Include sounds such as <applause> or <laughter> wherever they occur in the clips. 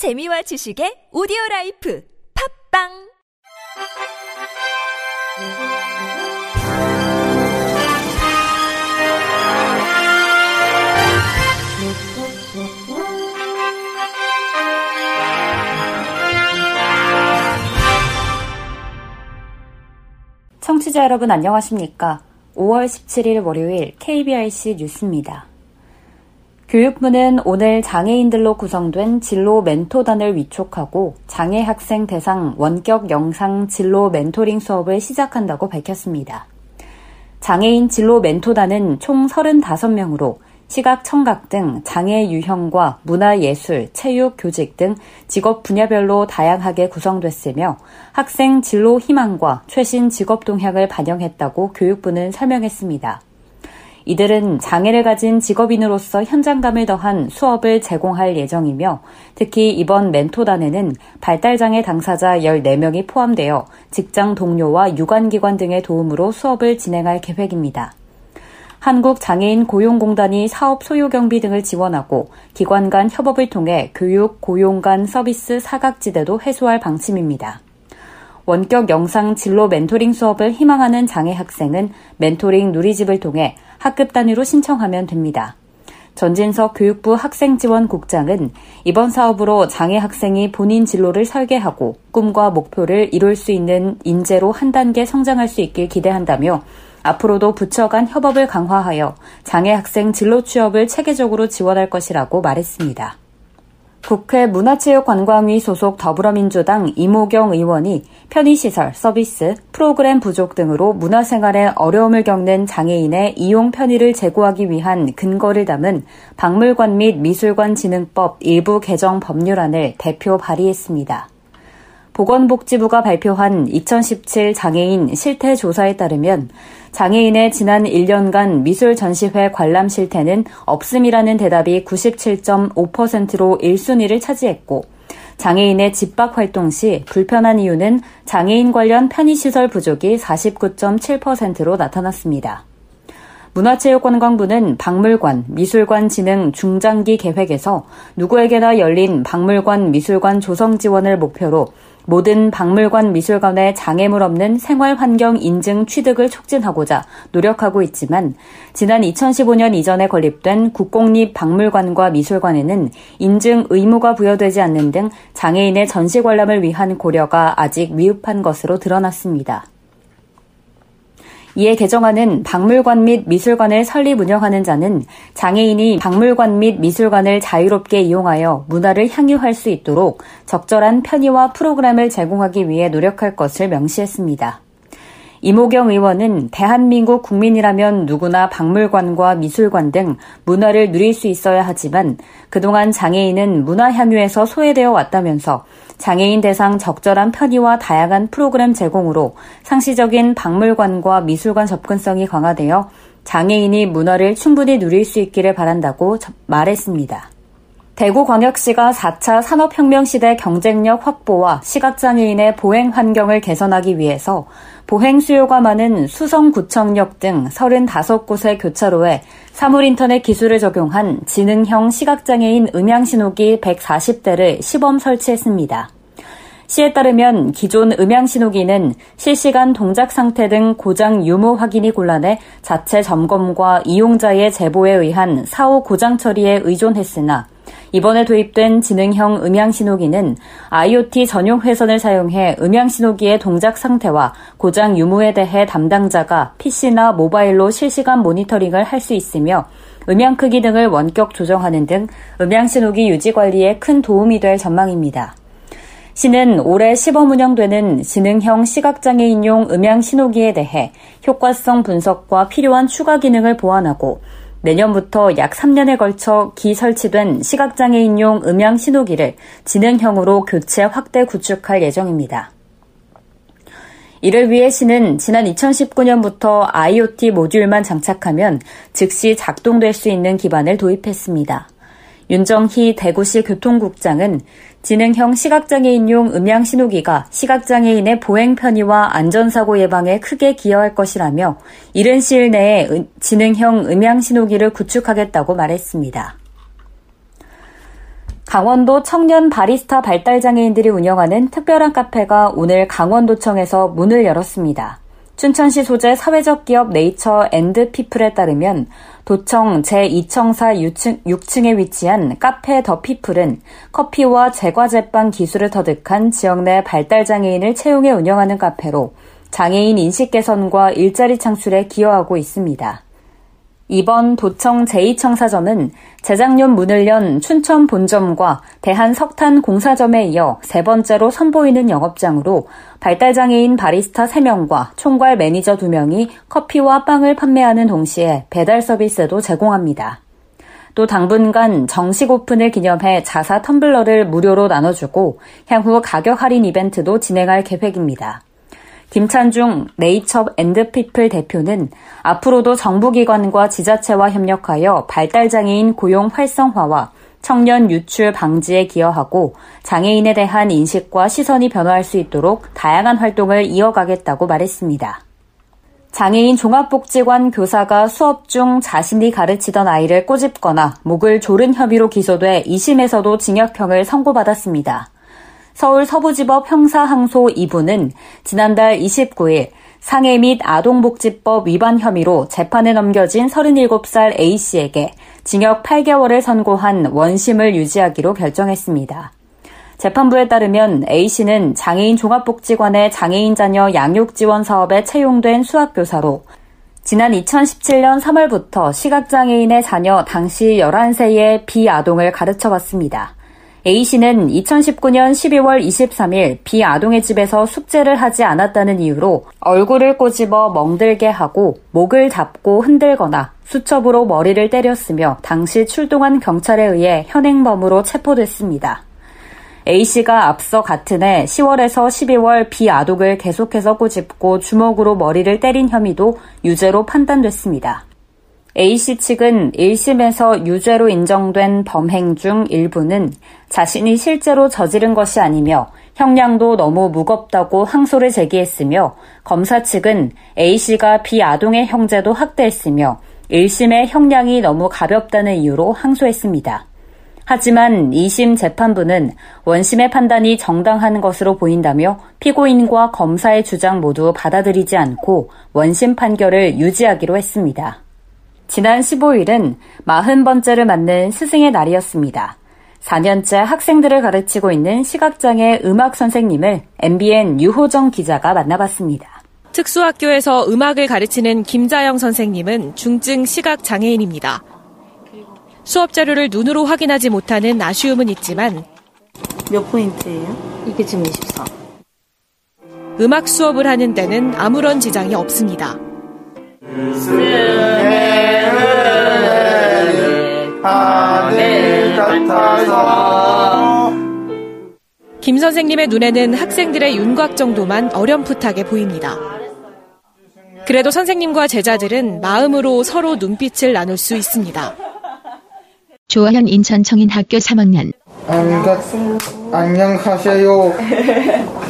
재미와 지식의 오디오 라이프 팝빵 청취자 여러분 안녕하십니까? 5월 17일 월요일 KBRC 뉴스입니다. 교육부는 오늘 장애인들로 구성된 진로 멘토단을 위촉하고 장애 학생 대상 원격 영상 진로 멘토링 수업을 시작한다고 밝혔습니다. 장애인 진로 멘토단은 총 35명으로 시각, 청각 등 장애 유형과 문화 예술, 체육, 교직 등 직업 분야별로 다양하게 구성됐으며 학생 진로 희망과 최신 직업 동향을 반영했다고 교육부는 설명했습니다. 이들은 장애를 가진 직업인으로서 현장감을 더한 수업을 제공할 예정이며 특히 이번 멘토단에는 발달장애 당사자 14명이 포함되어 직장 동료와 유관기관 등의 도움으로 수업을 진행할 계획입니다. 한국장애인 고용공단이 사업 소요 경비 등을 지원하고 기관 간 협업을 통해 교육, 고용 간 서비스 사각지대도 해소할 방침입니다. 원격 영상 진로 멘토링 수업을 희망하는 장애 학생은 멘토링 누리집을 통해 학급 단위로 신청하면 됩니다. 전진석 교육부 학생지원국장은 이번 사업으로 장애 학생이 본인 진로를 설계하고 꿈과 목표를 이룰 수 있는 인재로 한 단계 성장할 수 있길 기대한다며 앞으로도 부처 간 협업을 강화하여 장애 학생 진로 취업을 체계적으로 지원할 것이라고 말했습니다. 국회 문화체육관광위 소속 더불어민주당 이모경 의원이 편의시설, 서비스, 프로그램 부족 등으로 문화생활에 어려움을 겪는 장애인의 이용 편의를 제고하기 위한 근거를 담은 박물관 및 미술관 진흥법 일부 개정 법률안을 대표 발의했습니다. 보건복지부가 발표한 2017 장애인 실태 조사에 따르면 장애인의 지난 1년간 미술 전시회 관람 실태는 없음이라는 대답이 97.5%로 1순위를 차지했고 장애인의 집밥 활동 시 불편한 이유는 장애인 관련 편의시설 부족이 49.7%로 나타났습니다. 문화체육관광부는 박물관, 미술관 진흥 중장기 계획에서 누구에게나 열린 박물관, 미술관 조성 지원을 목표로 모든 박물관 미술관의 장애물 없는 생활 환경 인증 취득을 촉진하고자 노력하고 있지만 지난 2015년 이전에 건립된 국공립 박물관과 미술관에는 인증 의무가 부여되지 않는 등 장애인의 전시 관람을 위한 고려가 아직 미흡한 것으로 드러났습니다. 이에 개정안은 박물관 및 미술관을 설립 운영하는 자는 장애인이 박물관 및 미술관을 자유롭게 이용하여 문화를 향유할 수 있도록 적절한 편의와 프로그램을 제공하기 위해 노력할 것을 명시했습니다. 이모경 의원은 대한민국 국민이라면 누구나 박물관과 미술관 등 문화를 누릴 수 있어야 하지만 그동안 장애인은 문화 향유에서 소외되어 왔다면서 장애인 대상 적절한 편의와 다양한 프로그램 제공으로 상시적인 박물관과 미술관 접근성이 강화되어 장애인이 문화를 충분히 누릴 수 있기를 바란다고 말했습니다. 대구광역시가 4차 산업혁명 시대 경쟁력 확보와 시각장애인의 보행 환경을 개선하기 위해서 보행 수요가 많은 수성구청역 등 35곳의 교차로에 사물인터넷 기술을 적용한 지능형 시각장애인 음향신호기 140대를 시범 설치했습니다. 시에 따르면 기존 음향신호기는 실시간 동작 상태 등 고장 유무 확인이 곤란해 자체 점검과 이용자의 제보에 의한 사후 고장 처리에 의존했으나 이번에 도입된 지능형 음향신호기는 IoT 전용 회선을 사용해 음향신호기의 동작 상태와 고장 유무에 대해 담당자가 PC나 모바일로 실시간 모니터링을 할 수 있으며 음향 크기 등을 원격 조정하는 등 음향신호기 유지 관리에 큰 도움이 될 전망입니다. 시는 올해 시범 운영되는 지능형 시각장애인용 음향 신호기에 대해 효과성 분석과 필요한 추가 기능을 보완하고 내년부터 약 3년에 걸쳐 기 설치된 시각장애인용 음향 신호기를 지능형으로 교체 확대 구축할 예정입니다. 이를 위해 시는 지난 2019년부터 IoT 모듈만 장착하면 즉시 작동될 수 있는 기반을 도입했습니다. 윤정희 대구시 교통국장은 지능형 시각장애인용 음향 신호기가 시각장애인의 보행 편의와 안전사고 예방에 크게 기여할 것이라며 이른 시일 내에 지능형 음향 신호기를 구축하겠다고 말했습니다. 강원도 청년 바리스타 발달 장애인들이 운영하는 특별한 카페가 오늘 강원도청에서 문을 열었습니다. 춘천시 소재 사회적 기업 네이처 앤드 피플에 따르면 도청 제2청사 6층, 6층에 위치한 카페 더 피플은 커피와 제과제빵 기술을 터득한 지역 내 발달장애인을 채용해 운영하는 카페로 장애인 인식 개선과 일자리 창출에 기여하고 있습니다. 이번 도청 제2청사점은 재작년 문을 연 춘천 본점과 대한 석탄 공사점에 이어 세 번째로 선보이는 영업장으로 발달장애인 바리스타 3명과 총괄 매니저 2명이 커피와 빵을 판매하는 동시에 배달 서비스도 제공합니다. 또 당분간 정식 오픈을 기념해 자사 텀블러를 무료로 나눠주고 향후 가격 할인 이벤트도 진행할 계획입니다. 김찬중 네이처 앤드피플 대표는 앞으로도 정부기관과 지자체와 협력하여 발달장애인 고용 활성화와 청년 유출 방지에 기여하고 장애인에 대한 인식과 시선이 변화할 수 있도록 다양한 활동을 이어가겠다고 말했습니다. 장애인 종합복지관 교사가 수업 중 자신이 가르치던 아이를 꼬집거나 목을 조른 혐의로 기소돼 2심에서도 징역형을 선고받았습니다. 서울 서부지법 형사항소 2부는 지난달 29일 상해 및 아동복지법 위반 혐의로 재판에 넘겨진 37살 A씨에게 징역 8개월을 선고한 원심을 유지하기로 결정했습니다. 재판부에 따르면 A씨는 장애인 종합복지관의 장애인 자녀 양육 지원 사업에 채용된 수학교사로 지난 2017년 3월부터 시각장애인의 자녀 당시 11세의 비아동을 가르쳐 왔습니다. A씨는 2019년 12월 23일 비 아동의 집에서 숙제를 하지 않았다는 이유로 얼굴을 꼬집어 멍들게 하고 목을 잡고 흔들거나 수첩으로 머리를 때렸으며 당시 출동한 경찰에 의해 현행범으로 체포됐습니다. A씨가 앞서 같은 해 10월에서 12월 비아동을 계속해서 꼬집고 주먹으로 머리를 때린 혐의도 유죄로 판단됐습니다. A씨 측은 1심에서 유죄로 인정된 범행 중 일부는 자신이 실제로 저지른 것이 아니며 형량도 너무 무겁다고 항소를 제기했으며 검사 측은 A씨가 비아동의 형제도 학대했으며 1심의 형량이 너무 가볍다는 이유로 항소했습니다. 하지만 2심 재판부는 원심의 판단이 정당한 것으로 보인다며 피고인과 검사의 주장 모두 받아들이지 않고 원심 판결을 유지하기로 했습니다. 지난 15일은 40번째를 맞는 스승의 날이었습니다. 4년째 학생들을 가르치고 있는 시각장애 음악 선생님을 MBN 유호정 기자가 만나봤습니다. 특수학교에서 음악을 가르치는 김자영 선생님은 중증 시각장애인입니다. 수업 자료를 눈으로 확인하지 못하는 아쉬움은 있지만 몇 포인트예요? 이게 지금 24. 음악 수업을 하는 데는 아무런 지장이 없습니다. 김 선생님의 눈에는 학생들의 윤곽 정도만 어렴풋하게 보입니다. 그래도 선생님과 제자들은 마음으로 서로 눈빛을 나눌 수 있습니다. 조아현 인천 청인학교 3학년 <laughs> 안녕하세요. 안녕하세요.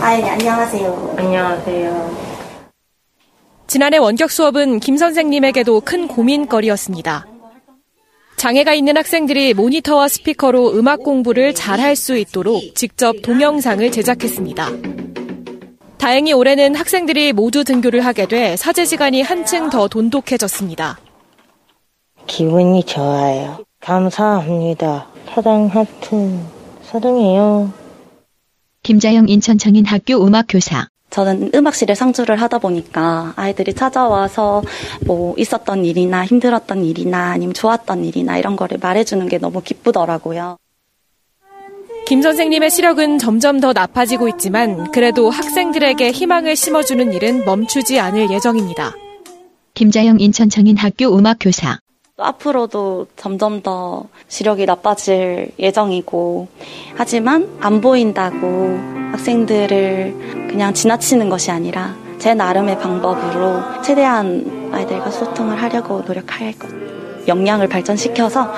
아, 네, 안녕하세요. 안녕하세요. 지난해 원격 수업은 김 선생님에게도 큰 고민거리였습니다. 장애가 있는 학생들이 모니터와 스피커로 음악 공부를 잘 할 수 있도록 직접 동영상을 제작했습니다. 다행히 올해는 학생들이 모두 등교를 하게 돼 사제 시간이 한층 더 돈독해졌습니다. 기분이 좋아요. 감사합니다. 사랑 하트. 사랑해요. 김자영 인천청인 학교 음악교사 저는 음악실에 상주를 하다 보니까 아이들이 찾아와서 뭐 있었던 일이나 힘들었던 일이나 아니면 좋았던 일이나 이런 거를 말해주는 게 너무 기쁘더라고요. 김 선생님의 시력은 점점 더 나빠지고 있지만 그래도 학생들에게 희망을 심어주는 일은 멈추지 않을 예정입니다. 김자영 인천청인 학교 음악교사 앞으로도 점점 더 시력이 나빠질 예정이고 하지만 안 보인다고 학생들을 그냥 지나치는 것이 아니라 제 나름의 방법으로 최대한 아이들과 소통을 하려고 노력할 것. 역량을 발전시켜서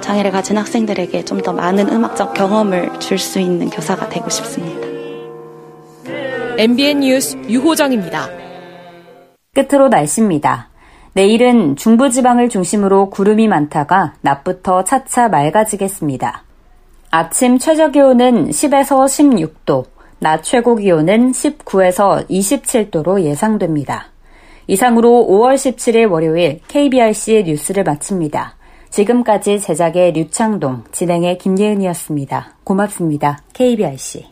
장애를 가진 학생들에게 좀 더 많은 음악적 경험을 줄 수 있는 교사가 되고 싶습니다. MBN 뉴스 유호정입니다. 끝으로 날씨입니다. 내일은 중부지방을 중심으로 구름이 많다가 낮부터 차차 맑아지겠습니다. 아침 최저 기온은 10에서 16도, 낮 최고 기온은 19에서 27도로 예상됩니다. 이상으로 5월 17일 월요일 KBRC 뉴스를 마칩니다. 지금까지 제작의 류창동, 진행의 김예은이었습니다. 고맙습니다. KBRC.